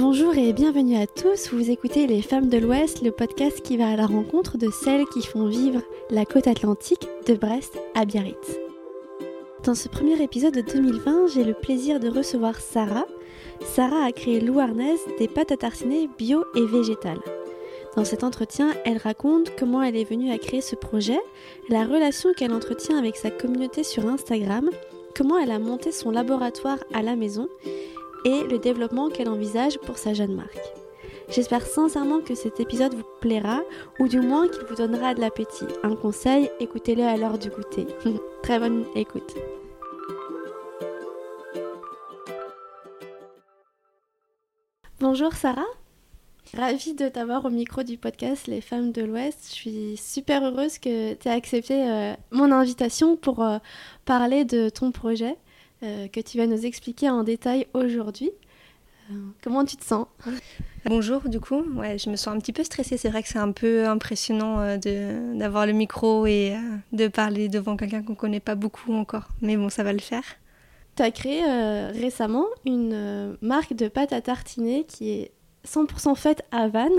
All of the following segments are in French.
Bonjour et bienvenue à tous, vous écoutez Les Femmes de l'Ouest, le podcast qui va à la rencontre de celles qui font vivre la côte atlantique de Brest à Biarritz. Dans ce premier épisode de 2020, j'ai le plaisir de recevoir Sarah. Sarah a créé Louarnaise, des pâtes à tartiner bio et végétales. Dans cet entretien, elle raconte comment elle est venue à créer ce projet, la relation qu'elle entretient avec sa communauté sur Instagram, comment elle a monté son laboratoire à la maison et le développement qu'elle envisage pour sa jeune marque. J'espère sincèrement que cet épisode vous plaira ou du moins qu'il vous donnera de l'appétit. Un conseil, écoutez-le à l'heure du goûter. Très bonne écoute. Bonjour Sarah, ravie de t'avoir au micro du podcast Les femmes de l'Ouest. Je suis super heureuse que tu aies accepté euh, mon invitation pour euh, parler de ton projet. Euh, que tu vas nous expliquer en détail aujourd'hui. Euh, comment tu te sens Bonjour, du coup, ouais, je me sens un petit peu stressée. C'est vrai que c'est un peu impressionnant euh, d'avoir le micro et de parler devant quelqu'un qu'on ne connaît pas beaucoup encore. Mais bon, ça va le faire. Tu as créé récemment une marque de pâte à tartiner qui est 100% faite à Vannes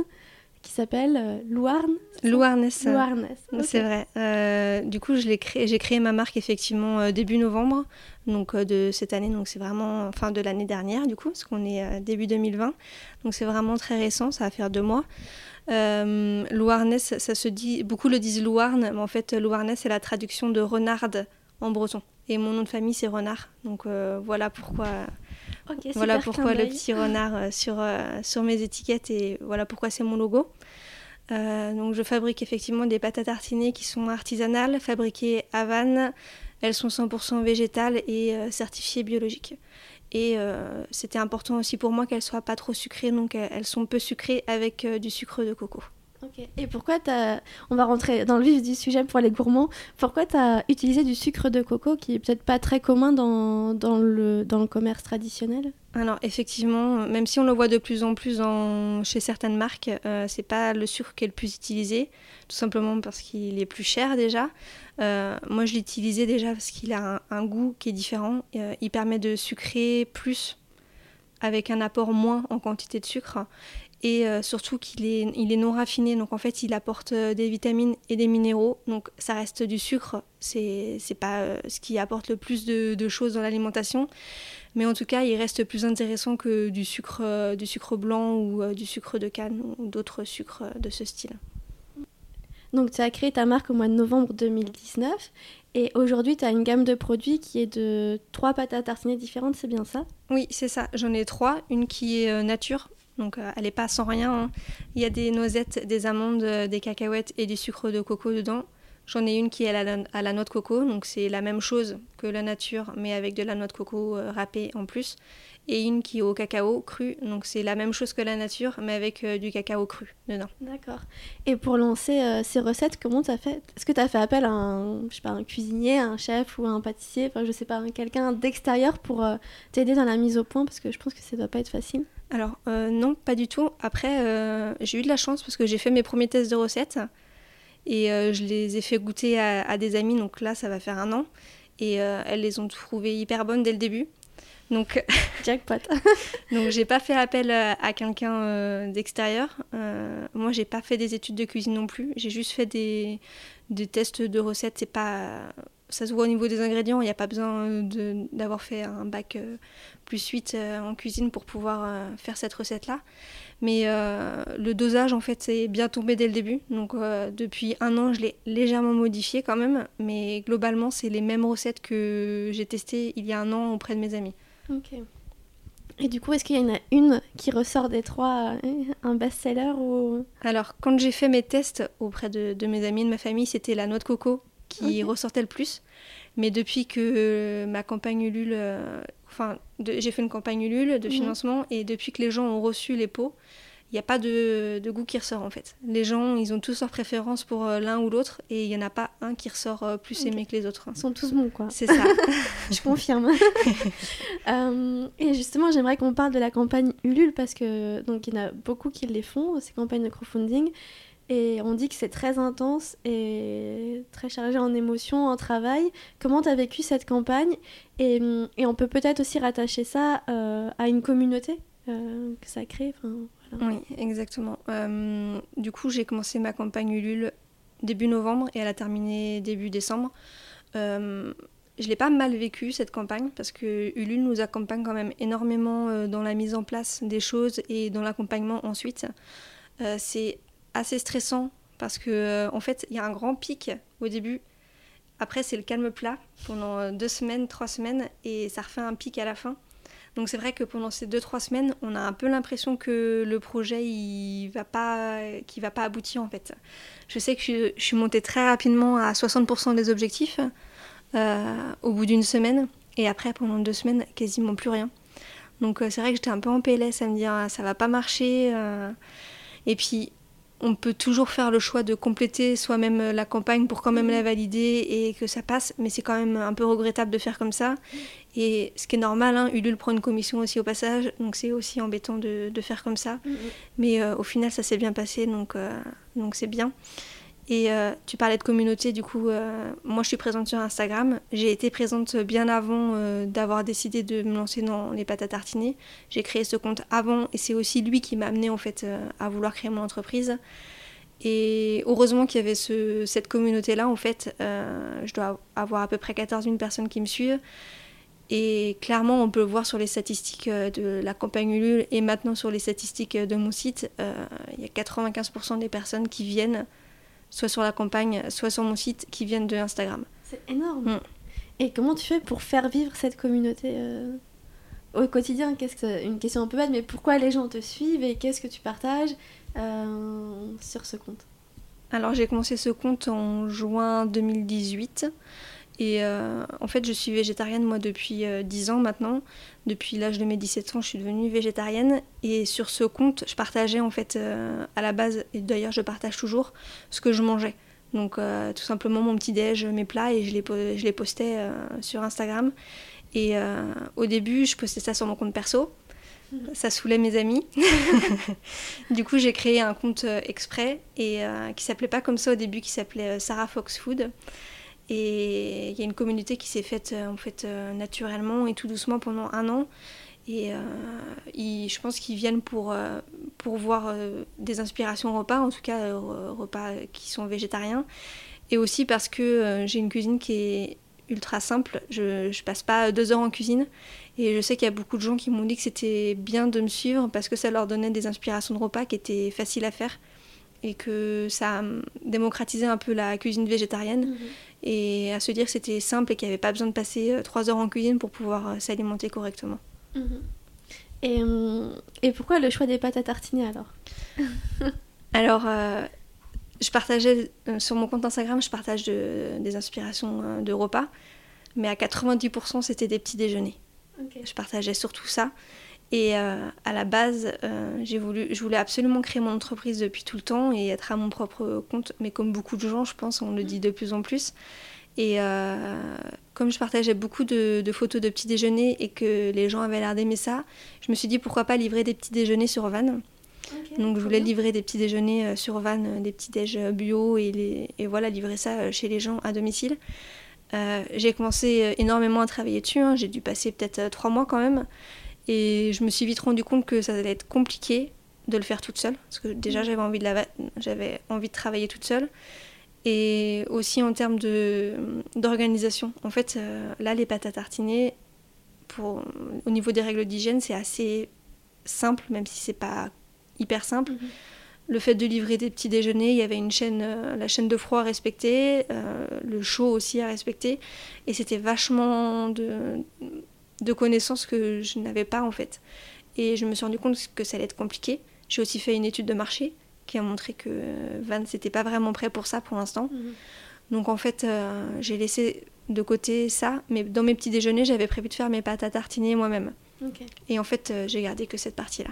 qui s'appelle euh, Louarn. Louarness. Louarness. C'est vrai. Euh, du coup, j'ai créé, créé ma marque effectivement euh, début novembre donc, de cette année. Donc, c'est vraiment, enfin, de l'année dernière, du coup, parce qu'on est début 2020. Donc, c'est vraiment très récent. Ça va faire deux mois. Euh, Louarness, ça se dit, beaucoup le disent Louarn, mais en fait, Louarness, c'est la traduction de renarde en breton. Et mon nom de famille, c'est Renard. Donc, voilà pourquoi voilà pourquoi le petit renard euh, sur, euh, sur mes étiquettes et voilà pourquoi c'est mon logo. Euh, donc je fabrique effectivement des pâtes à tartiner qui sont artisanales, fabriquées à Vannes. Elles sont 100% végétales et certifiées biologiques. Et c'était important aussi pour moi qu'elles soient pas trop sucrées, donc elles sont peu sucrées avec du sucre de coco. Et pourquoi tu. On va rentrer dans le vif du sujet pour les gourmands. Pourquoi tu as utilisé du sucre de coco qui est peut-être pas très commun dans, dans, le, dans le commerce traditionnel? Alors effectivement, même si on le voit de plus en plus chez certaines marques, euh, c'est pas le sucre qui est le plus utilisé, tout simplement parce qu'il est plus cher déjà. Euh, moi je l'utilisais déjà parce qu'il a un, goût qui est différent. Euh, il permet de sucrer plus avec un apport moins en quantité de sucre et euh, surtout qu'il est, il est non raffiné, donc en fait il apporte euh, des vitamines et des minéraux, donc ça reste du sucre, c'est, c'est pas euh, ce qui apporte le plus de, choses dans l'alimentation, mais en tout cas il reste plus intéressant que du sucre, du sucre blanc ou du sucre de canne ou d'autres sucres de ce style. Donc tu as créé ta marque au mois de novembre 2019 et aujourd'hui tu as une gamme de produits qui est de trois pâtes à tartiner différentes, c'est bien ça? Oui, c'est ça. J'en ai trois. Une qui est nature, donc euh, elle n'est pas sans rien. Hein. Il y a des noisettes, des amandes, euh, des cacahuètes et du sucre de coco dedans. J'en ai une qui est à la, noix de coco, donc c'est la même chose que la nature, mais avec de la noix de coco euh, râpée en plus. Et une qui est au cacao cru, donc c'est la même chose que la nature, mais avec du cacao cru dedans. D'accord. Et pour lancer ces recettes, comment tu as fait? Est-ce que tu as fait appel à un, je sais pas, un cuisinier, un chef ou un pâtissier, enfin je sais pas, quelqu'un d'extérieur pour t'aider dans la mise au point Parce que je pense que ça doit pas être facile. Alors euh, non, pas du tout. Après, euh, j'ai eu de la chance parce que j'ai fait mes premiers tests de recettes et euh, je les ai fait goûter à, des amis. Donc là, ça va faire un an et elles les ont trouvées hyper bonnes dès le début. Donc jackpot. donc j'ai pas fait appel à, quelqu'un d'extérieur. moi, j'ai pas fait des études de cuisine non plus. J'ai juste fait des, des tests de recettes. C'est pas ça se voit au niveau des ingrédients, il n'y a pas besoin d'avoir fait un bac euh, plus 8 euh, en cuisine pour pouvoir euh, faire cette recette-là. Mais le dosage, en fait, c'est bien tombé dès le début. Donc depuis un an, je l'ai légèrement modifié quand même. Mais globalement, c'est les mêmes recettes que j'ai testées il y a un an auprès de mes amis. Ok. Et du coup, est-ce qu'il y en a une qui ressort des trois, un best-seller ou... Alors, quand j'ai fait mes tests auprès de, de mes amis, de ma famille, c'était la noix de coco qui ressortait le plus. Mais depuis que euh, ma campagne Ulule, euh, enfin, j'ai fait une campagne Ulule de mhm. financement et depuis que les gens ont reçu les pots, il n'y a pas de, goût qui ressort en fait. Les gens, ils ont tous leurs préférences pour euh, l'un ou l'autre et il n'y en a pas un qui ressort plus aimé que les autres. Ils sont tous bons quoi. C'est ça. Je confirme. et justement, j'aimerais qu'on parle de la campagne Ulule parce que donc il y en a beaucoup qui les font, ces campagnes de crowdfunding. Et on dit que c'est très intense et très chargé en émotions, en travail. Comment tu as vécu cette campagne? Et, on peut peut-être aussi rattacher ça euh, à une communauté que ça crée. Oui, exactement. du coup, j'ai commencé ma campagne Ulule début novembre et elle a terminé début décembre. Je l'ai pas mal vécu cette campagne parce que Ulule nous accompagne quand même énormément euh, dans la mise en place des choses et dans l'accompagnement ensuite. Euh, c'est assez stressant parce que euh, en fait il y a un grand pic au début. Après c'est le calme plat pendant deux semaines, trois semaines et ça refait un pic à la fin. Donc c'est vrai que pendant ces deux trois semaines, on a un peu l'impression que le projet il va pas, qui va pas aboutir en fait. Je sais que je, suis montée très rapidement à 60% des objectifs. Euh, au bout d'une semaine. Et après, pendant deux semaines, quasiment plus rien. Donc euh, c'est vrai que j'étais un peu en PLS à me dire ah, ça va pas marcher. Euh. Et puis on peut toujours faire le choix de compléter soi-même la campagne pour quand même la valider et que ça passe, mais c'est quand même un peu regrettable de faire comme ça. Et ce qui est normal, hein, Ulule prend une commission aussi au passage, donc c'est aussi embêtant de, de, faire comme ça. Mhm. Mais au final, ça s'est bien passé, donc donc c'est bien. Et euh, tu parlais de communauté, du coup, euh, moi je suis présente sur Instagram. J'ai été présente bien avant euh, d'avoir décidé de me lancer dans les pâtes à tartiner. J'ai créé ce compte avant et c'est aussi lui qui m'a amené en fait à vouloir créer mon entreprise. Et heureusement qu'il y avait ce, cette communauté-là, en fait, je dois avoir à peu près 14 000 personnes qui me suivent. Et clairement, on peut le voir sur les statistiques de la campagne Ulule et maintenant sur les statistiques de mon site. Il y a 95% des personnes qui viennent soit sur la campagne, soit sur mon site, qui viennent de Instagram. C'est énorme. Mm. Et comment tu fais pour faire vivre cette communauté euh, au quotidien? Qu'est-ce que une question un peu bête, mais pourquoi les gens te suivent et qu'est-ce que tu partages euh, sur ce compte? Alors j'ai commencé ce compte en juin 2018. Et euh, en fait, je suis végétarienne moi depuis 10 ans maintenant depuis l'âge de mes 17 ans, je suis devenue végétarienne et sur ce compte, je partageais en fait euh, à la base, et d'ailleurs je partage toujours, ce que je mangeais. Donc euh, tout simplement mon petit déj, mes plats et je les, je les postais euh, sur Instagram. Et au début, je postais ça sur mon compte perso. Ça saoulait mes amis. du coup, j'ai créé un compte exprès et qui s'appelait pas comme ça au début, qui s'appelait Sarah Fox Food. Et il y a une communauté qui s'est faite euh, en fait euh, naturellement et tout doucement pendant un an. Et euh, je pense qu'ils viennent pour, pour voir des inspirations repas, en tout cas repas qui sont végétariens. Et aussi parce que j'ai une cuisine qui est ultra simple. Je ne passe pas deux heures en cuisine. Et je sais qu'il y a beaucoup de gens qui m'ont dit que c'était bien de me suivre parce que ça leur donnait des inspirations de repas qui étaient faciles à faire et que ça démocratisait un peu la cuisine végétarienne. Mhm et à se dire que c'était simple et qu'il n'y avait pas besoin de passer euh, trois heures en cuisine pour pouvoir euh, s'alimenter correctement. Mhm. Et, euh, et, pourquoi le choix des pâtes à tartiner alors Alors, je partageais sur mon compte Instagram, je partage des inspirations de repas, mais à 90% c'était des petits déjeuners. Je partageais surtout ça. Et à la base, j'ai voulu, je voulais absolument créer mon entreprise depuis tout le temps et être à mon propre compte. Mais comme beaucoup de gens, je pense, on le dit de plus en plus. Et comme je partageais beaucoup de, photos de petits déjeuners et que les gens avaient l'air d'aimer ça, je me suis dit pourquoi pas livrer des petits déjeuners sur Van. Donc je voulais livrer des petits déjeuners sur Van, des petits déj bio et, les, et voilà, livrer ça chez les gens à domicile. j'ai commencé énormément à travailler dessus, hein. j'ai dû passer peut-être trois mois quand même. Et je me suis vite rendu compte que ça allait être compliqué de le faire toute seule, parce que déjà mm. j'avais envie, de j'avais envie de travailler toute seule. Et aussi en termes d'organisation. En fait, euh, là, les pâtes à tartiner, pour, au niveau des règles d'hygiène, c'est assez simple, même si c'est pas hyper simple. Mm-hmm. Le fait de livrer des petits déjeuners, il y avait une chaîne, euh, la chaîne de froid à respecter, euh, le chaud aussi à respecter, et c'était vachement de, de connaissances que je n'avais pas en fait. Et je me suis rendu compte que ça allait être compliqué. J'ai aussi fait une étude de marché qui a montré que Van n'était pas vraiment prêt pour ça pour l'instant. Mhm. Donc en fait, euh, j'ai laissé de côté ça, mais dans mes petits déjeuners, j'avais prévu de faire mes pâtes à tartiner moi-même. Et en fait, euh, j'ai gardé que cette partie-là.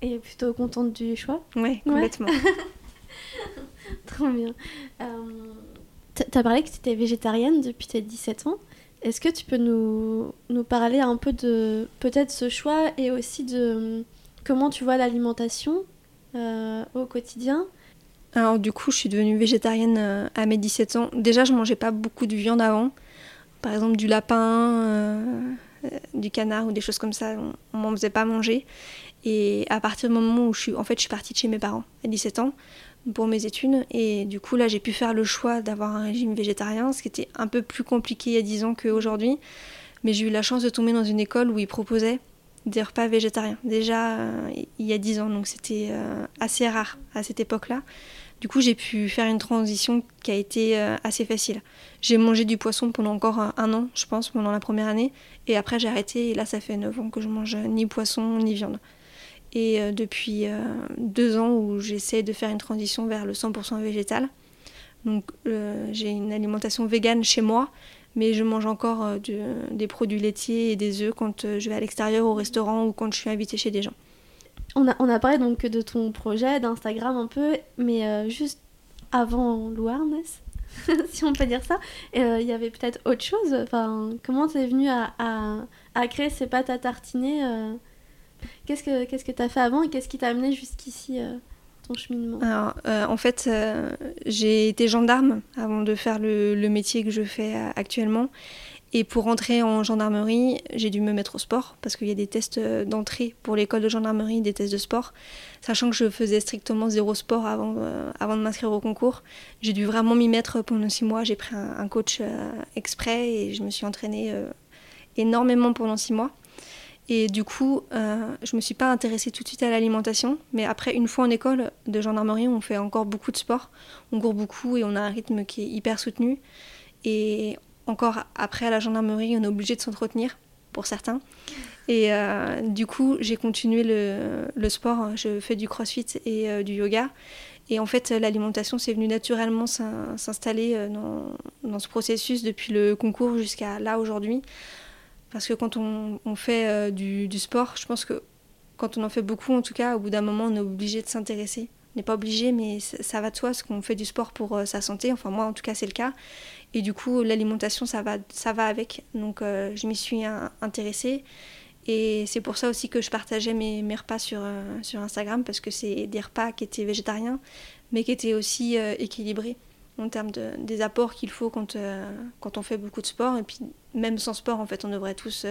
Et plutôt contente du choix? Oui, complètement. Trop bien. Euh, tu as parlé que tu étais végétarienne depuis tes 17 ans. Est-ce que tu peux nous, nous, parler un peu de peut-être ce choix et aussi de comment tu vois l'alimentation euh, au quotidien? Alors du coup, je suis devenue végétarienne euh, à mes 17 ans. Déjà, je mangeais pas beaucoup de viande avant. Par exemple, du lapin, euh, du canard ou des choses comme ça, on, ne m'en faisait pas manger. Et à partir du moment où je suis, en fait, je suis partie de chez mes parents à 17 ans pour mes études. Et du coup, là, j'ai pu faire le choix d'avoir un régime végétarien, ce qui était un peu plus compliqué il y a 10 ans qu'aujourd'hui. Mais j'ai eu la chance de tomber dans une école où ils proposaient des repas végétariens, déjà euh, il y a 10 ans. Donc c'était euh, assez rare à cette époque-là. Du coup, j'ai pu faire une transition qui a été euh, assez facile. J'ai mangé du poisson pendant encore un an, je pense, pendant la première année. Et après, j'ai arrêté. Et là, ça fait 9 ans que je mange ni poisson ni viande. Et euh, depuis euh, deux ans où j'essaie de faire une transition vers le 100% végétal. Donc, j'ai une alimentation végane chez moi, mais je mange encore des produits laitiers et des œufs quand je vais à l'extérieur au restaurant ou quand je suis invitée chez des gens. On a, parlé donc de ton projet, d'Instagram un peu, mais euh, juste avant l'awareness, si on peut dire ça, euh, il y avait peut-être autre chose? Enfin, comment tu es venu à, créer ces pâtes à tartiner euh, Qu'est-ce que qu'est-ce que tu as fait avant et qu'est-ce qui t'a amené jusqu'ici ton cheminement? Alors, en fait, j'ai été gendarme avant de faire le, métier que je fais actuellement. Et pour rentrer en gendarmerie, j'ai dû me mettre au sport parce qu'il y a des tests euh, d'entrée pour l'école de gendarmerie, des tests de sport. Sachant que je faisais strictement zéro sport avant, euh, avant de m'inscrire au concours, j'ai dû vraiment m'y mettre pendant six mois. J'ai pris un, coach euh, exprès et je me suis entraînée énormément pendant six mois. Et du coup, je ne me suis pas intéressée tout de suite à l'alimentation. Mais après, une fois en école de gendarmerie, on fait encore beaucoup de sport. On court beaucoup et on a un rythme qui est hyper soutenu. Et encore après à la gendarmerie, on est obligé de s'entretenir pour certains. Et euh, du coup, j'ai continué le, sport. Je fais du crossfit et euh, du yoga. Et en fait, l'alimentation, c'est venu naturellement s'installer euh, dans, ce processus depuis le concours jusqu'à là aujourd'hui. Parce que quand on, fait du, sport, je pense que quand on en fait beaucoup, en tout cas, au bout d'un moment, on est obligé de s'intéresser. On n'est pas obligé, mais ça va de soi, parce qu'on fait du sport pour sa santé. Enfin, moi, en tout cas, c'est le cas. Et du coup, l'alimentation, ça va, ça va avec. Donc, euh, je m'y suis intéressée. Et c'est pour ça aussi que je partageais mes, repas sur, euh, Instagram, parce que c'est des repas qui étaient végétariens, mais qui étaient aussi euh, équilibrés en termes de, des apports qu'il faut quand, quand on fait beaucoup de sport. Et puis, même sans sport, en fait, on devrait tous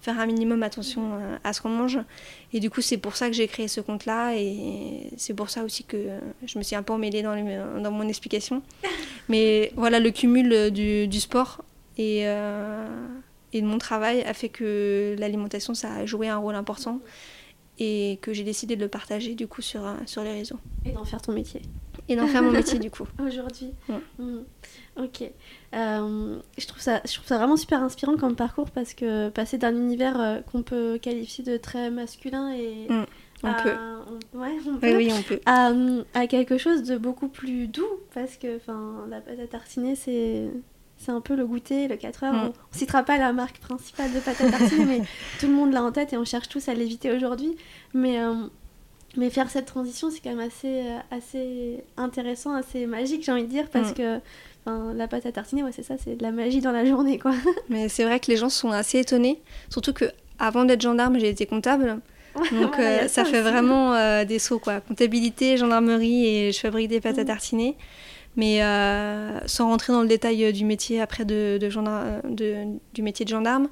faire un minimum attention euh, à ce qu'on mange. Et du coup, c'est pour ça que j'ai créé ce compte-là et c'est pour ça aussi que je me suis un peu emmêlée dans, dans mon explication. Mais voilà, le cumul du, du sport et, euh, et de mon travail a fait que l'alimentation, ça a joué un rôle important et que j'ai décidé de le partager du coup sur, sur les réseaux. Et d'en faire ton métier. Et d'en faire mon métier du coup. Aujourd'hui. Mm. Ok. Euh, je, trouve ça, je trouve ça vraiment super inspirant comme parcours parce que passer d'un univers euh, qu'on peut qualifier de très masculin et. Mm. On, peut. ouais, on peut. Oui, on peut. À, à, quelque chose de beaucoup plus doux parce que la pâte à tartiner, c'est. C'est un peu le goûter, le 4 heures. Mm. On, ne citera pas la marque principale de pâte à tartiner, mais tout le monde l'a en tête et on cherche tous à l'éviter aujourd'hui. Mais euh, mais faire cette transition, c'est quand même assez, assez intéressant, assez magique, j'ai envie de dire, parce mm. que la pâte à tartiner, ouais, c'est ça, c'est de la magie dans la journée, quoi. Mais c'est vrai que les gens sont assez étonnés, surtout que avant d'être gendarme, j'ai été comptable. Donc euh, ça, fait vraiment euh, des sauts, quoi. Comptabilité, gendarmerie et je fabrique des pâtes à mm. tartiner. Mais euh, sans rentrer dans le détail du métier après de, de, du métier de gendarme,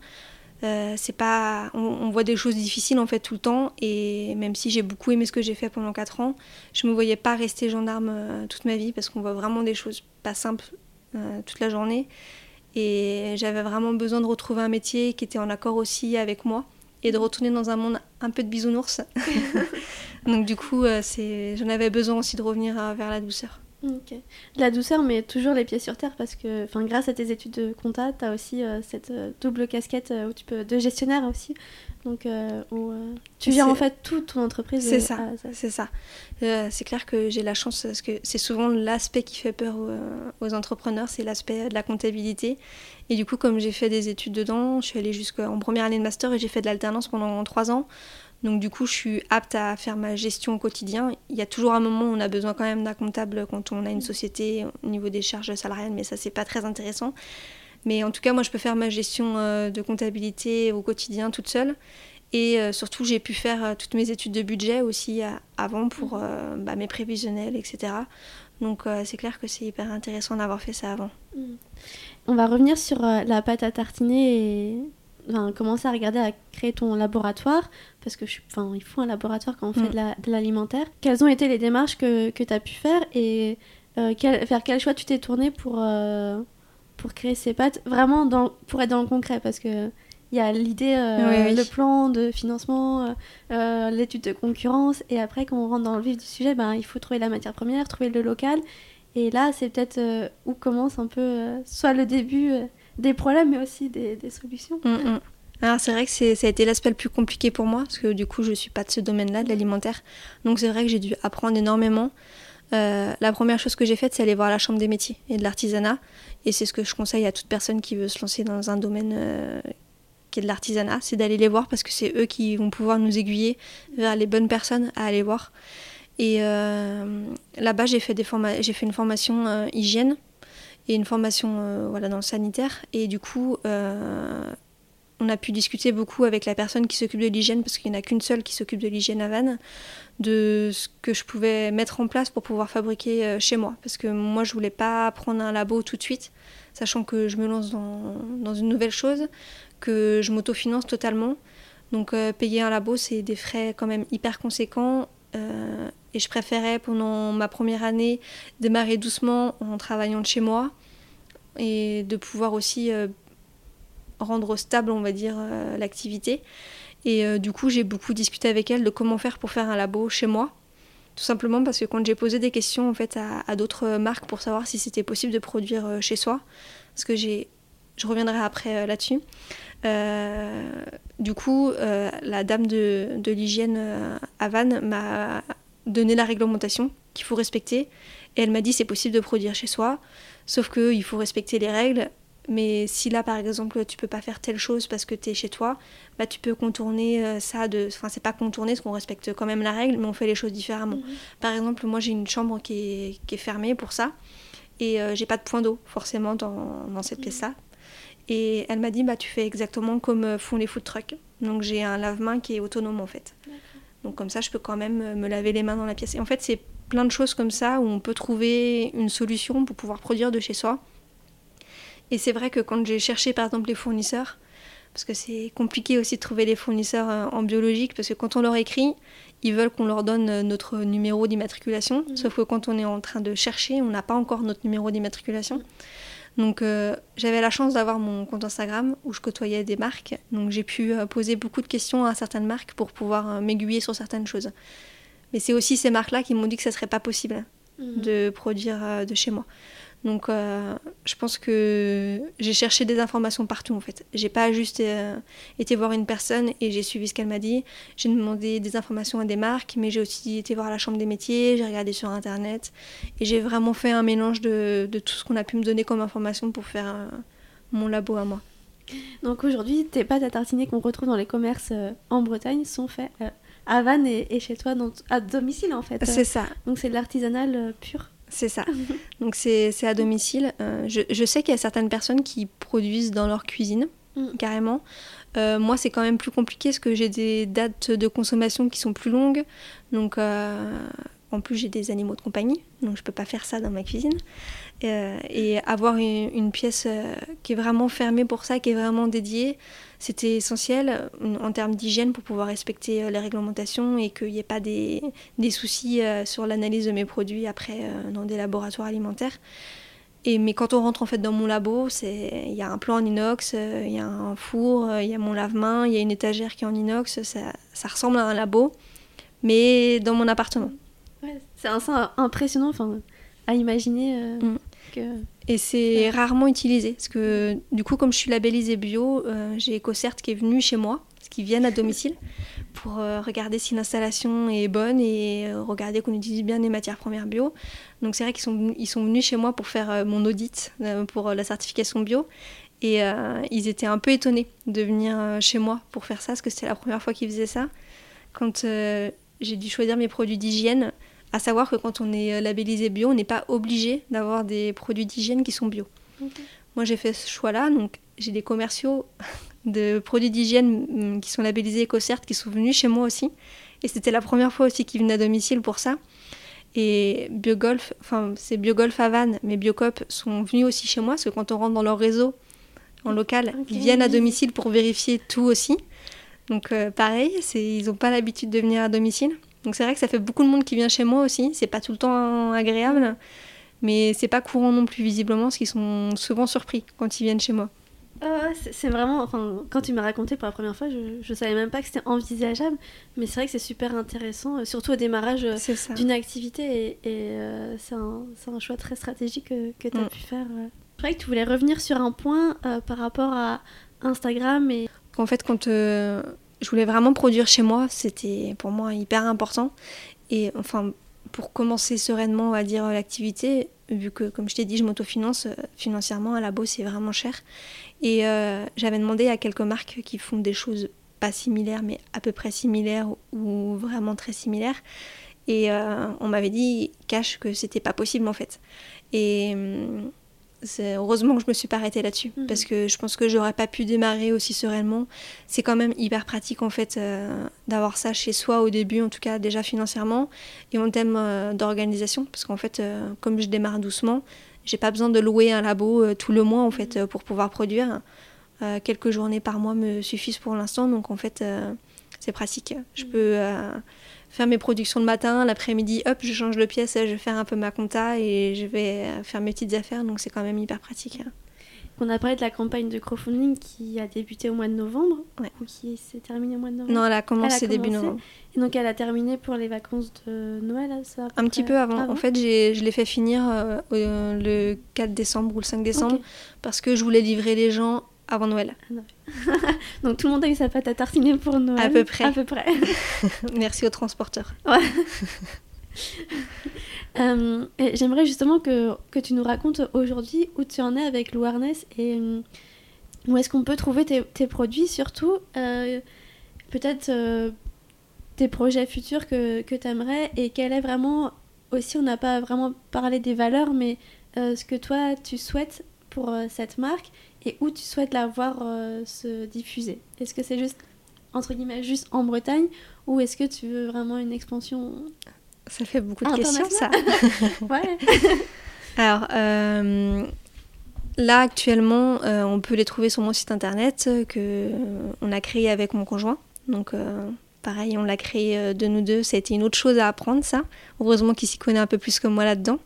c'est pas on, voit des choses difficiles en fait tout le temps et même si j'ai beaucoup aimé ce que j'ai fait pendant 4 ans je me voyais pas rester gendarme toute ma vie parce qu'on voit vraiment des choses pas simples euh, toute la journée. Et j'avais vraiment besoin de retrouver un métier qui était en accord aussi avec moi et de retourner dans un monde un peu de bisounours. Donc du coup, euh, c'est, j'en avais besoin aussi de revenir euh, vers la douceur. Ok. La douceur, mais toujours les pieds sur terre parce que grâce à tes études de compta, tu as aussi cette double casquette où tu peux, de gestionnaire aussi. Donc, euh, euh, tu gères en fait toute ton entreprise. C'est ça, c'est ça. Euh, c'est clair que j'ai la chance, parce que c'est souvent l'aspect qui fait peur aux, entrepreneurs, c'est l'aspect de la comptabilité. Et du coup, comme j'ai fait des études dedans, je suis allée jusqu'en première année de master et j'ai fait de l'alternance pendant trois ans. Donc du coup, je suis apte à faire ma gestion au quotidien. Il y a toujours un moment où on a besoin quand même d'un comptable quand on a une société au niveau des charges salariales, mais ça, c'est pas très intéressant. Mais en tout cas, moi, je peux faire ma gestion euh, de comptabilité au quotidien toute seule. Et euh, surtout, j'ai pu faire euh, toutes mes études de budget aussi avant pour mhm. bah, mes prévisionnels, etc. Donc c'est clair que c'est hyper intéressant d'avoir fait ça avant. Mhm. On va revenir sur la pâte à tartiner et commencer à regarder à créer ton laboratoire, parce que je, enfin, il faut un laboratoire quand on fait mm. de l'alimentaire. Quelles ont été les démarches que, que tu as pu faire et euh, vers quel choix tu t'es tourné pour, euh, pour créer ces pâtes Vraiment dans, pour être dans le concret, parce que il y a l'idée, euh, le plan de financement, l'étude de concurrence, et après, quand on rentre dans le vif du sujet, ben, il faut trouver la matière première, trouver le local. Et là, c'est peut-être où commence un peu soit le début des problèmes, mais aussi des, des solutions. Mm, mm. Alors c'est vrai que ça a été l'aspect le plus compliqué pour moi, parce que du coup je suis pas de ce domaine-là, de l'alimentaire. Donc c'est vrai que j'ai dû apprendre énormément. Euh, la première chose que j'ai faite, c'est aller voir la Chambre des métiers et de l'artisanat. Et c'est ce que je conseille à toute personne qui veut se lancer dans un domaine euh, qui est de l'artisanat, c'est d'aller les voir parce que c'est eux qui vont pouvoir nous aiguiller vers les bonnes personnes à aller voir. Et euh, là-bas, j'ai fait, des j'ai fait une formation hygiène et une formation voilà, dans le sanitaire. Et du coup, on a pu discuter beaucoup avec la personne qui s'occupe de l'hygiène, parce qu'il n'y en a qu'une seule qui s'occupe de l'hygiène à Vannes, de ce que je pouvais mettre en place pour pouvoir fabriquer euh, chez moi. Parce que moi, je voulais pas prendre un labo tout de suite, sachant que je me lance dans, une nouvelle chose, que je m'autofinance totalement. Donc euh, payer un labo, c'est des frais quand même hyper conséquents. Euh, et je préférais pendant ma première année démarrer doucement en travaillant de chez moi et de pouvoir aussi rendre stable, on va dire, euh, l'activité. Et euh, du coup, j'ai beaucoup discuté avec elle de comment faire pour faire un labo chez moi. Tout simplement parce que quand j'ai posé des questions en fait à, d'autres marques pour savoir si c'était possible de produire euh, chez soi, parce que j'ai, je reviendrai après là-dessus. du coup, la dame de, de l'hygiène à Vannes m'a donné la réglementation qu'il faut respecter. Et elle m'a dit c'est possible de produire chez soi, sauf qu'il faut respecter les règles mais si là, par exemple, tu peux pas faire telle chose parce que tu es chez toi, bah, tu peux contourner euh, ça. De... Enfin, c'est pas contourner, parce qu'on respecte quand même la règle, mais on fait les choses différemment. Mhm. Par exemple, moi, j'ai une chambre qui est, qui est, fermée pour ça. Et euh, j'ai pas de point d'eau, forcément, dans, dans cette mhm. pièce-là. Et elle m'a dit, bah, tu fais exactement comme euh, font les food trucks. Donc, j'ai un lave-main qui est autonome, en fait. Donc, comme ça, je peux quand même me laver les mains dans la pièce. Et en fait, c'est plein de choses comme ça où on peut trouver une solution pour pouvoir produire de chez soi et c'est vrai que quand j'ai cherché par exemple les fournisseurs, parce que c'est compliqué aussi de trouver les fournisseurs euh, en biologique, parce que quand on leur écrit, ils veulent qu'on leur donne euh, notre numéro d'immatriculation, mhm. sauf que quand on est en train de chercher, on n'a pas encore notre numéro d'immatriculation. Donc euh, j'avais la chance d'avoir mon compte Instagram où je côtoyais des marques, donc j'ai pu poser beaucoup de questions à certaines marques pour pouvoir m'aiguiller sur certaines choses. Mais c'est aussi ces marques-là qui m'ont dit que ça serait pas possible mhm. de produire de chez moi. Donc euh, je pense que j'ai cherché des informations partout en fait. J'ai pas juste euh, été voir une personne et j'ai suivi ce qu'elle m'a dit. J'ai demandé des informations à des marques, mais j'ai aussi été voir la chambre des métiers, j'ai regardé sur internet et j'ai vraiment fait un mélange de, tout ce qu'on a pu me donner comme information pour faire euh, mon labo à moi. Donc aujourd'hui, tes pâtes à tartiner qu'on retrouve dans les commerces en Bretagne sont faites à Vannes et, chez toi, à domicile en fait. C'est ça. Donc c'est de l'artisanal pur. C'est ça. Donc c'est à domicile. Euh, je, sais qu'il y a certaines personnes qui produisent dans leur cuisine, mm. carrément. Euh, moi, c'est quand même plus compliqué parce que j'ai des dates de consommation qui sont plus longues. Donc, euh, en plus, j'ai des animaux de compagnie, donc je peux pas faire ça dans ma cuisine. et avoir une pièce qui est vraiment fermée pour ça, qui est vraiment dédiée, c'était essentiel euh, en termes d'hygiène pour pouvoir respecter euh, les réglementations et qu'il n'y ait pas des, des soucis euh, sur l'analyse de mes produits après dans des laboratoires alimentaires. Et, mais quand on rentre en fait dans mon labo, il y a un plan en inox, il y a un four, il y a mon lave-main, il y a une étagère qui est en inox, ça, ça, ressemble à un labo, mais dans mon appartement. c'est impressionnant à imaginer. Mm. Et c'est rarement utilisé. Parce que du coup, comme je suis labellisée bio, euh, j'ai EcoCert qui est venu chez moi, qui viennent à domicile, pour euh, regarder si l'installation est bonne et euh, regarder qu'on utilise bien les matières premières bio. Donc c'est vrai qu'ils sont, ils sont venus chez moi pour faire mon audit pour la certification bio. Et ils étaient un peu étonnés de venir chez moi pour faire ça, parce que c'était la première fois qu'ils faisaient ça. Quand j'ai dû choisir mes produits d'hygiène, à savoir que quand on est euh, labellisé bio, on n'est pas obligé d'avoir des produits d'hygiène qui sont bio. Moi, j'ai fait ce choix-là, donc j'ai des commerciaux de produits d'hygiène mm, qui sont labellisés EcoCert qui sont venus chez moi aussi. Et c'était la première fois aussi qu'ils venaient à domicile pour ça. Et Biogolf, enfin c'est Biogolf à Vannes, mais Biocop sont venus aussi chez moi, parce que quand on rentre dans leur réseau, en local. Ils viennent à domicile pour vérifier tout aussi. Donc pareil, ils n'ont pas l'habitude de venir à domicile. Donc c'est vrai que ça fait beaucoup de monde qui vient chez moi aussi. C'est pas tout le temps agréable, mais c'est pas courant non plus visiblement, parce qu'ils sont souvent surpris quand ils viennent chez moi. Ah c'est vraiment, enfin, quand tu m'as raconté pour la première fois, je, je savais même pas que c'était envisageable, mais c'est vrai que c'est super intéressant, euh, surtout au démarrage euh, d'une activité, et, euh, c'est un, un, choix très stratégique que, que tu as mm. pu faire. Je croyais que tu voulais revenir sur un point par rapport à Instagram et. En fait, quand je voulais vraiment produire chez moi, c'était pour moi hyper important, et enfin, pour commencer sereinement, à dire, l'activité, vu que, comme je t'ai dit, je m'autofinance financièrement, à la Labo, c'est vraiment cher. Et euh, j'avais demandé à quelques marques qui font des choses pas similaires, mais à peu près similaires ou vraiment très similaires. Et euh, on m'avait dit, cache que c'était pas possible en fait. Et hum, heureusement que je me suis pas arrêtée là-dessus mhm. parce que je pense que j'aurais pas pu démarrer aussi sereinement. C'est quand même hyper pratique en fait euh, d'avoir ça chez soi au début, en tout cas déjà financièrement et en thème d'organisation parce qu'en fait, comme je démarre doucement, j'ai pas besoin de louer un labo euh, tout le mois en fait euh, pour pouvoir produire. Euh, quelques journées par mois me suffisent pour l'instant, donc en fait c'est pratique. Je mm. peux faire mes productions le matin, l'après-midi, hop, je change de pièce, je vais faire un peu ma compta et je vais faire mes petites affaires, donc c'est quand même hyper pratique. On a parlé de la campagne de crowdfunding qui a débuté au mois de novembre, ou qui s'est terminée au mois de novembre. Non, elle a commencé début novembre. Et donc elle a terminé pour les vacances de Noël, ça Un petit peu avant. En fait, je l'ai fait finir euh, le 4 décembre ou le 5 décembre parce que je voulais livrer les gens avant Noël. Ah donc tout le monde a eu sa pâte à tartiner pour Noël. À peu près. À peu près. Merci aux transporteurs. Ouais. Euh, j'aimerais justement que, que, tu nous racontes aujourd'hui où tu en es avec l'awareness et euh, où est-ce qu'on peut trouver tes, tes produits surtout. Euh, peut-être tes projets futurs que, que tu aimerais et quel est vraiment aussi, on n'a pas vraiment parlé des valeurs, mais ce que toi tu souhaites pour cette marque et où tu souhaites la voir se diffuser? Est-ce que c'est juste, entre guillemets, juste en Bretagne? Ou est-ce que tu veux vraiment une expansion ça fait beaucoup de questions, ça. ouais. Alors, euh, là, actuellement, euh, on peut les trouver sur mon site internet euh, que on a créé avec mon conjoint. Donc, pareil, on l'a créé de nous deux. Ça a été une autre chose à apprendre, ça. Heureusement qu'il s'y connaît un peu plus que moi là-dedans.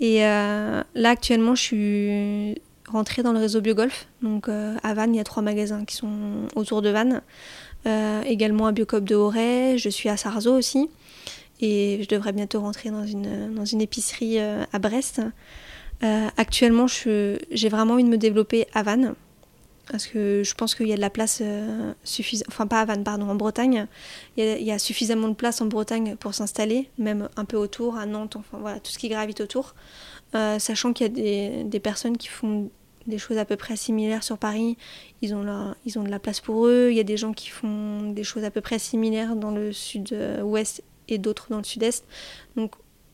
Et là, actuellement, je suis rentrée dans le réseau Biogolf. Donc, à Vannes, il y a trois magasins qui sont autour de Vannes. également à Biocop de Auray. Je suis à Sarzeau aussi et je devrais bientôt rentrer dans une, dans une épicerie euh, à Brest. Euh, actuellement, j'ai vraiment envie de me développer à Vannes parce que je pense qu'il y a de la place euh, suffisante, enfin pas à Vannes, pardon, en Bretagne. Il y, a, suffisamment de place en Bretagne pour s'installer, même un peu autour, à Nantes, enfin voilà, tout ce qui gravite autour. Sachant qu'il y a des, personnes qui font des choses à peu près similaires sur Paris, ils ont, ils ont de la place pour eux. Il y a des gens qui font des choses à peu près similaires dans le sud-ouest et d'autres dans le sud-est. Donc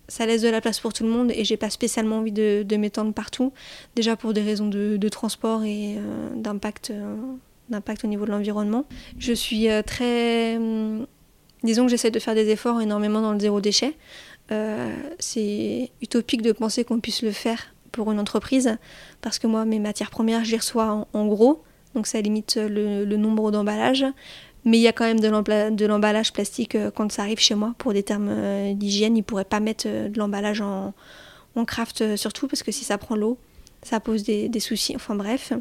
ça laisse de la place pour tout le monde et j'ai pas spécialement envie de, m'étendre partout. Déjà pour des raisons de, transport et euh, d'impact, euh, d'impact au niveau de l'environnement. Je suis euh, très. Hum, disons que j'essaie de faire des efforts énormément dans le zéro déchet. C'est utopique de penser qu'on puisse le faire pour une entreprise parce que moi, mes matières premières, les reçois en, gros. Donc ça limite le, nombre d'emballages. Mais il y a quand même de l'emballage plastique euh, quand ça arrive chez moi. Pour des termes euh, d'hygiène, ils ne pourraient pas mettre euh, de l'emballage en, craft surtout parce que si ça prend l'eau, ça pose des, soucis. Enfin bref,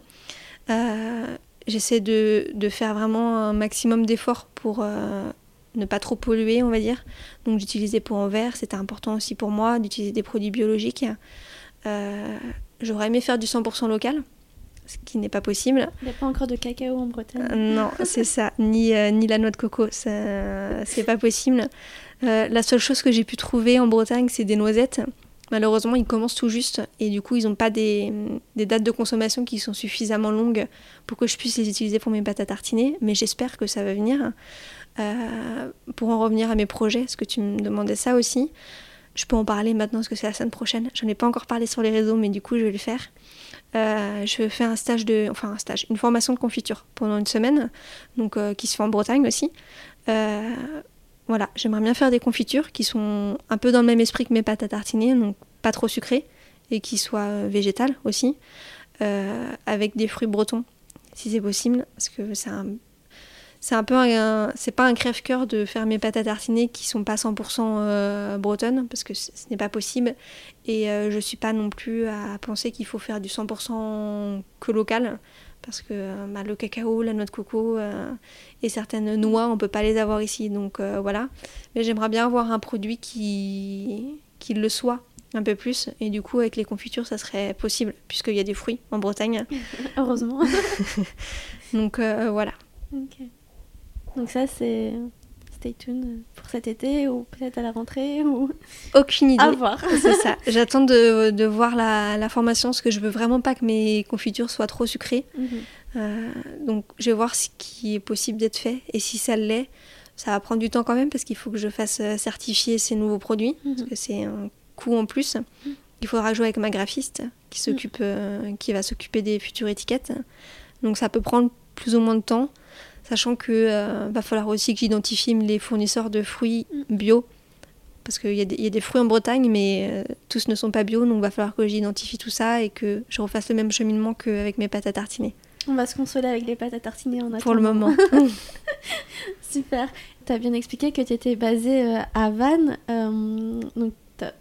j'essaie de, faire vraiment un maximum d'efforts pour ne pas trop polluer, on va dire. Donc d'utiliser pour en verre, c'était important aussi pour moi, d'utiliser des produits biologiques. J'aurais aimé faire du 100% local, ce qui n'est pas possible. Il n'y a pas encore de cacao en Bretagne. Euh, non, c'est ça, ni, euh, ni la noix de coco, c'est pas possible. Euh, la seule chose que j'ai pu trouver en Bretagne, c'est des noisettes. Malheureusement, ils commencent tout juste et du coup, ils n'ont pas des, des, dates de consommation qui sont suffisamment longues pour que je puisse les utiliser pour mes pâtes à tartiner, mais j'espère que ça va venir. Pour en revenir à mes projets, parce que tu me demandais ça aussi, je peux en parler maintenant parce que c'est la semaine prochaine. J'en ai pas encore parlé sur les réseaux, mais du coup, je vais le faire. Euh, je fais un stage de, enfin un stage, une formation de confiture pendant une semaine, donc euh, qui se fait en Bretagne aussi. Euh, voilà, j'aimerais bien faire des confitures qui sont un peu dans le même esprit que mes pâtes à tartiner, donc pas trop sucrées et qui soient végétales aussi. avec des fruits bretons, si c'est possible, parce que c'est un c'est un peu un, c'est pas un crève-cœur de faire mes pâtes à tartiner qui sont pas 100% euh, bretonnes parce que ce n'est pas possible. Et euh, je suis pas non plus à penser qu'il faut faire du 100% que local parce que euh, bah, le cacao, la noix de coco et certaines noix on peut pas les avoir ici. Donc voilà. Mais j'aimerais bien avoir un produit qui qui le soit un peu plus. Et du coup avec les confitures ça serait possible puisqu'il y a des fruits en Bretagne. Heureusement. Donc voilà donc ça, c'est stay tuned pour cet été ou peut-être à la rentrée ou aucune idée. À voir. c'est ça. J'attends de, de, voir la, la, formation parce que je veux vraiment pas que mes confitures soient trop sucrées. Mhm. Euh, donc je vais voir ce qui est possible d'être fait et si ça l'est, ça va prendre du temps quand même parce qu'il faut que je fasse euh, certifier ces nouveaux produits mhm. parce que c'est un coût en plus. Mhm. Il faudra jouer avec ma graphiste qui s'occupe, euh, qui va s'occuper des futures étiquettes. Donc ça peut prendre plus ou moins de temps sachant qu'il euh, va falloir aussi que j'identifie les fournisseurs de fruits bio, parce qu'il y, y, a des fruits en Bretagne, mais euh, tous ne sont pas bio, donc il va falloir que j'identifie tout ça et que je refasse le même cheminement qu'avec mes pâtes à tartiner. On va se consoler avec les pâtes à tartiner en attendant. Pour le moment. Super. Tu as bien expliqué que tu étais basée euh, à Vannes. donc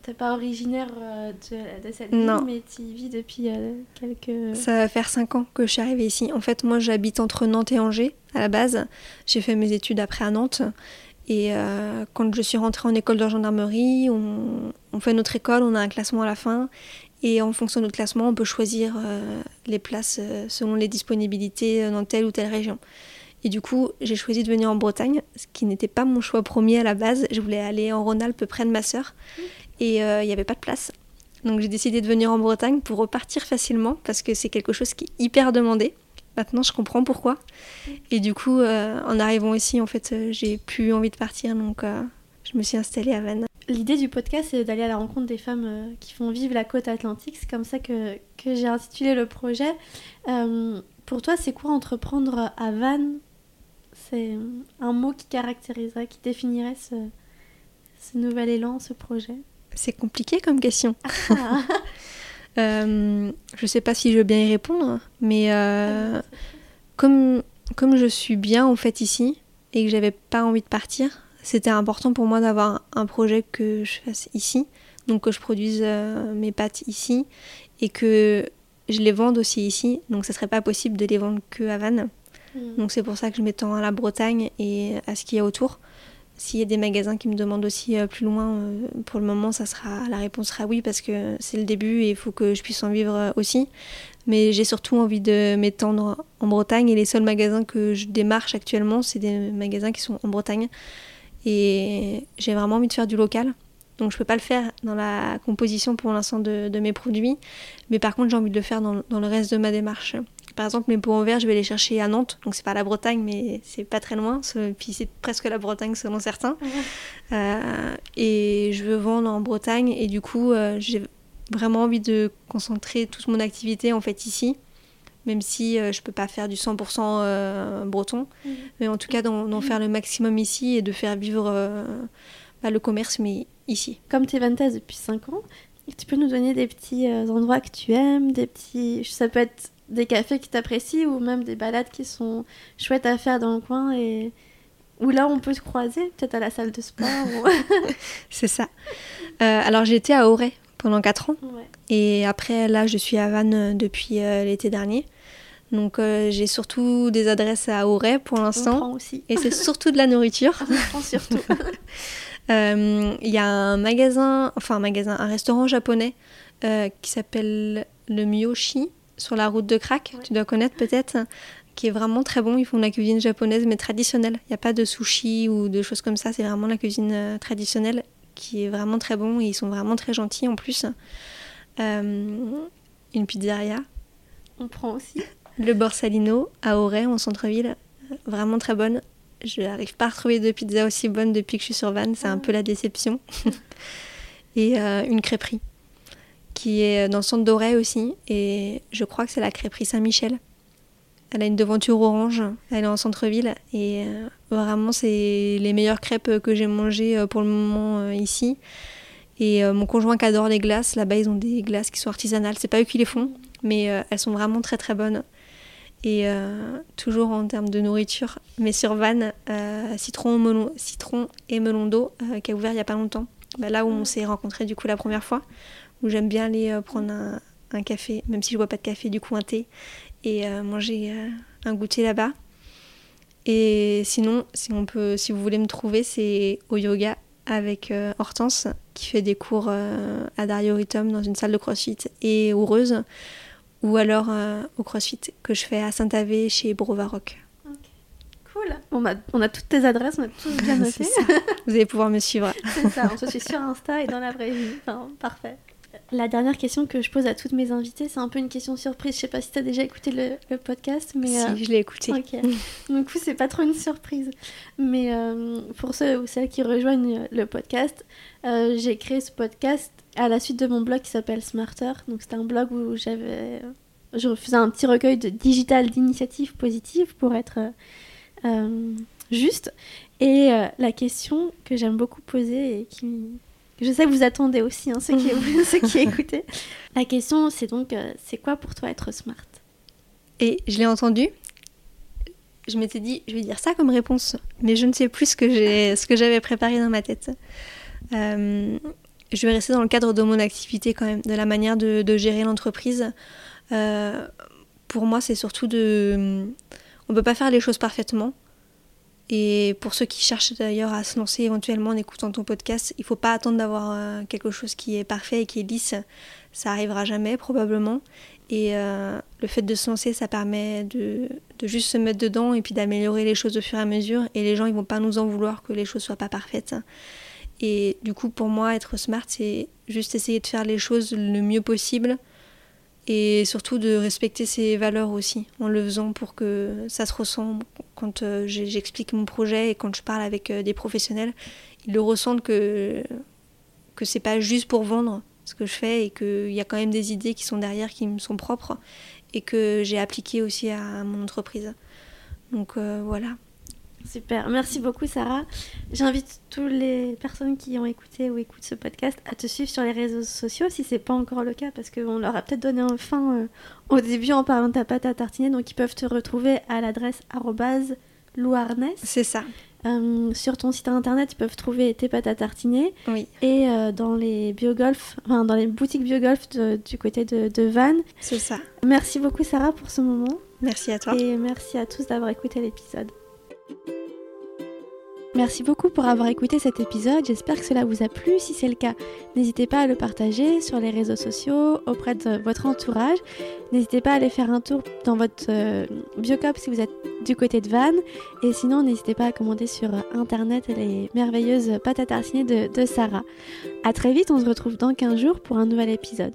T'es pas originaire euh, de, cette ville, mais tu y vis depuis euh, quelques... Ça va faire 5 ans que je suis arrivée ici. En fait, moi, j'habite entre Nantes et Angers, à la base. J'ai fait mes études après à Nantes. Et euh, quand je suis rentrée en école de gendarmerie, on, fait notre école, on a un classement à la fin. Et en fonction de notre classement, on peut choisir les places selon les disponibilités dans telle ou telle région. Et du coup, j'ai choisi de venir en Bretagne, ce qui n'était pas mon choix premier à la base. Je voulais aller en Rhône-Alpes près de ma sœur et euh, il n'y avait pas de place. Donc j'ai décidé de venir en Bretagne pour repartir facilement parce que c'est quelque chose qui est hyper demandé. Maintenant, je comprends pourquoi. Et du coup, euh, en arrivant ici, en fait, euh, j'ai plus envie de partir, donc je me suis installée à Vannes. L'idée du podcast, c'est d'aller à la rencontre des femmes qui font vivre la côte atlantique. C'est comme ça que, que j'ai intitulé le projet. pour toi, c'est quoi entreprendre à Vannes? C'est un mot qui caractériserait, qui définirait ce nouvel élan, ce projet? C'est compliqué comme question. Ah. euh, je sais pas si je veux bien y répondre, mais euh, comme, comme je suis bien en fait ici et que j'avais pas envie de partir, c'était important pour moi d'avoir un projet que je fasse ici, donc que je produise euh, mes pâtes ici et que je les vende aussi ici. Donc ce serait pas possible de les vendre que à Vannes. Hmm. Donc c'est pour ça que je m'étends à la Bretagne et à ce qu'il y a autour. S'il y a des magasins qui me demandent aussi euh, plus loin, euh, pour le moment, ça sera, la réponse sera oui parce que c'est le début et il faut que je puisse en vivre euh, aussi. Mais j'ai surtout envie de m'étendre en Bretagne et les seuls magasins que je démarche actuellement, c'est des magasins qui sont en Bretagne. Et j'ai vraiment envie de faire du local. Donc je peux pas le faire dans la composition pour l'instant de, mes produits. Mais par contre, j'ai envie de le faire dans, le reste de ma démarche. Par exemple, mes pots en verre, je vais les chercher à Nantes, donc c'est pas la Bretagne, mais c'est pas très loin. Puis c'est presque la Bretagne selon certains. Euh, et je veux vendre en Bretagne, et du coup, euh, j'ai vraiment envie de concentrer toute mon activité en fait ici, même si euh, je peux pas faire du 100% breton, mhm. mais en tout cas d'en faire le maximum ici et de faire vivre bah, le commerce, mais ici. Comme tu es vantaise depuis 5 ans, tu peux nous donner des petits endroits que tu aimes, des petits. Ça peut être des cafés qui t'apprécient ou même des balades qui sont chouettes à faire dans le coin et où là on peut se croiser, peut-être à la salle de sport. C'est ça. Euh, alors été à Auray pendant 4 ans et après là je suis à Vannes euh, depuis euh, l'été dernier. Donc j'ai surtout des adresses à Auray pour l'instant. Et c'est surtout de la nourriture. On prend surtout. Il y a un magasin, enfin un magasin, un restaurant japonais qui s'appelle le Miyoshi sur la route de Crac, tu dois connaître peut-être, qui est vraiment très bon. Ils font de la cuisine japonaise mais traditionnelle. Il n'y a pas de sushi ou de choses comme ça, c'est vraiment la cuisine euh, traditionnelle qui est vraiment très bon et ils sont vraiment très gentils en plus. Euh, une pizzeria. On prend aussi. Le Borsalino à Auray en centre-ville, vraiment très bonne. Je n'arrive pas à retrouver de pizza aussi bonne depuis que je suis sur Vannes, c'est un ah. peu la déception. et euh, une crêperie qui est dans le centre d'Auray aussi. Et je crois que c'est la crêperie Saint-Michel. Elle a une devanture orange, elle est en centre-ville. Et euh, vraiment, c'est les meilleures crêpes que j'ai mangées euh, pour le moment euh, ici. Et mon conjoint qui adore les glaces, là-bas ils ont des glaces qui sont artisanales. C'est pas eux qui les font, mais elles sont vraiment très très bonnes. Et toujours en termes de nourriture, mais sur Vannes, citron, melon, citron et melon d'eau qui a ouvert il n'y a pas longtemps. Bah, là où on s'est rencontrés du coup la première fois, où j'aime bien aller prendre un, un, café, même si je bois pas de café, du coup un thé, et manger un goûter là-bas. Et sinon, si, on peut, si vous voulez me trouver, c'est au yoga avec euh, Hortense qui fait des cours euh, à Dario Ritum dans une salle de crossfit et heureuse ou alors euh, au crossfit que je fais à Saint-Avé chez Brovaroc. Cool. On a, on a toutes tes adresses, on a tous bien noté. vous allez pouvoir me suivre. C'est ça, on se suit sur Insta et dans la vraie vie. Enfin, parfait. La dernière question que je pose à toutes mes invitées, c'est un peu une question surprise. Je sais pas si tu as déjà écouté le, podcast, mais... Si, euh, je l'ai écouté. Ok. du coup, c'est pas trop une surprise. Mais euh, pour ceux ou celles qui rejoignent le podcast, euh, j'ai créé ce podcast à la suite de mon blog qui s'appelle Smarter. Donc c'était un blog où j'avais... Je faisais un petit recueil de digital d'initiatives positives pour être juste. Et la question que j'aime beaucoup poser et qui je sais que vous attendez aussi, hein, ceux, qui, ceux qui écoutez. La question, c'est donc, euh, c'est quoi pour toi être smart? Et je l'ai entendu. Je m'étais dit, je vais dire ça comme réponse, mais je ne sais plus ce que, j'ai, ce que j'avais préparé dans ma tête. Euh, je vais rester dans le cadre de mon activité quand même, de la manière de, gérer l'entreprise. Euh, pour moi, c'est surtout de... On ne peut pas faire les choses parfaitement. Et pour ceux qui cherchent d'ailleurs à se lancer éventuellement en écoutant ton podcast, il ne faut pas attendre d'avoir euh, quelque chose qui est parfait et qui est lisse. Ça arrivera jamais probablement. Et euh, le fait de se lancer, ça permet de, de juste se mettre dedans et puis d'améliorer les choses au fur et à mesure. Et les gens, ils vont pas nous en vouloir que les choses soient pas parfaites. Et du coup, pour moi, être smart, c'est juste essayer de faire les choses le mieux possible et surtout de respecter ses valeurs aussi en le faisant pour que ça se ressent quand euh, j'explique mon projet et quand je parle avec euh, des professionnels ils le ressentent que que c'est pas juste pour vendre ce que je fais et qu'il y a quand même des idées qui sont derrière qui me sont propres et que j'ai appliqué aussi à mon entreprise. Donc euh, voilà Super, merci beaucoup Sarah. J'invite toutes les personnes qui ont écouté ou écoutent ce podcast à te suivre sur les réseaux sociaux si c'est pas encore le cas parce qu'on leur a peut-être donné un fin euh, au début en parlant de ta pâte à tartiner donc ils peuvent te retrouver à l'adresse louarnès. C'est ça. Euh, sur ton site internet, ils peuvent trouver tes pâtes à tartiner. Oui. Et euh, dans les biogolf, enfin dans les boutiques biogolf du côté de, de Vannes. C'est ça. Merci beaucoup Sarah pour ce moment. Merci à toi. Et merci à tous d'avoir écouté l'épisode. Merci beaucoup pour avoir écouté cet épisode, j'espère que cela vous a plu. Si c'est le cas, n'hésitez pas à le partager sur les réseaux sociaux, auprès de votre entourage. N'hésitez pas à aller faire un tour dans votre euh, biocop si vous êtes du côté de Vannes. Et sinon, n'hésitez pas à commander sur internet les merveilleuses pâtes à tartiner de, de Sarah. A très vite, on se retrouve dans 15 jours pour un nouvel épisode.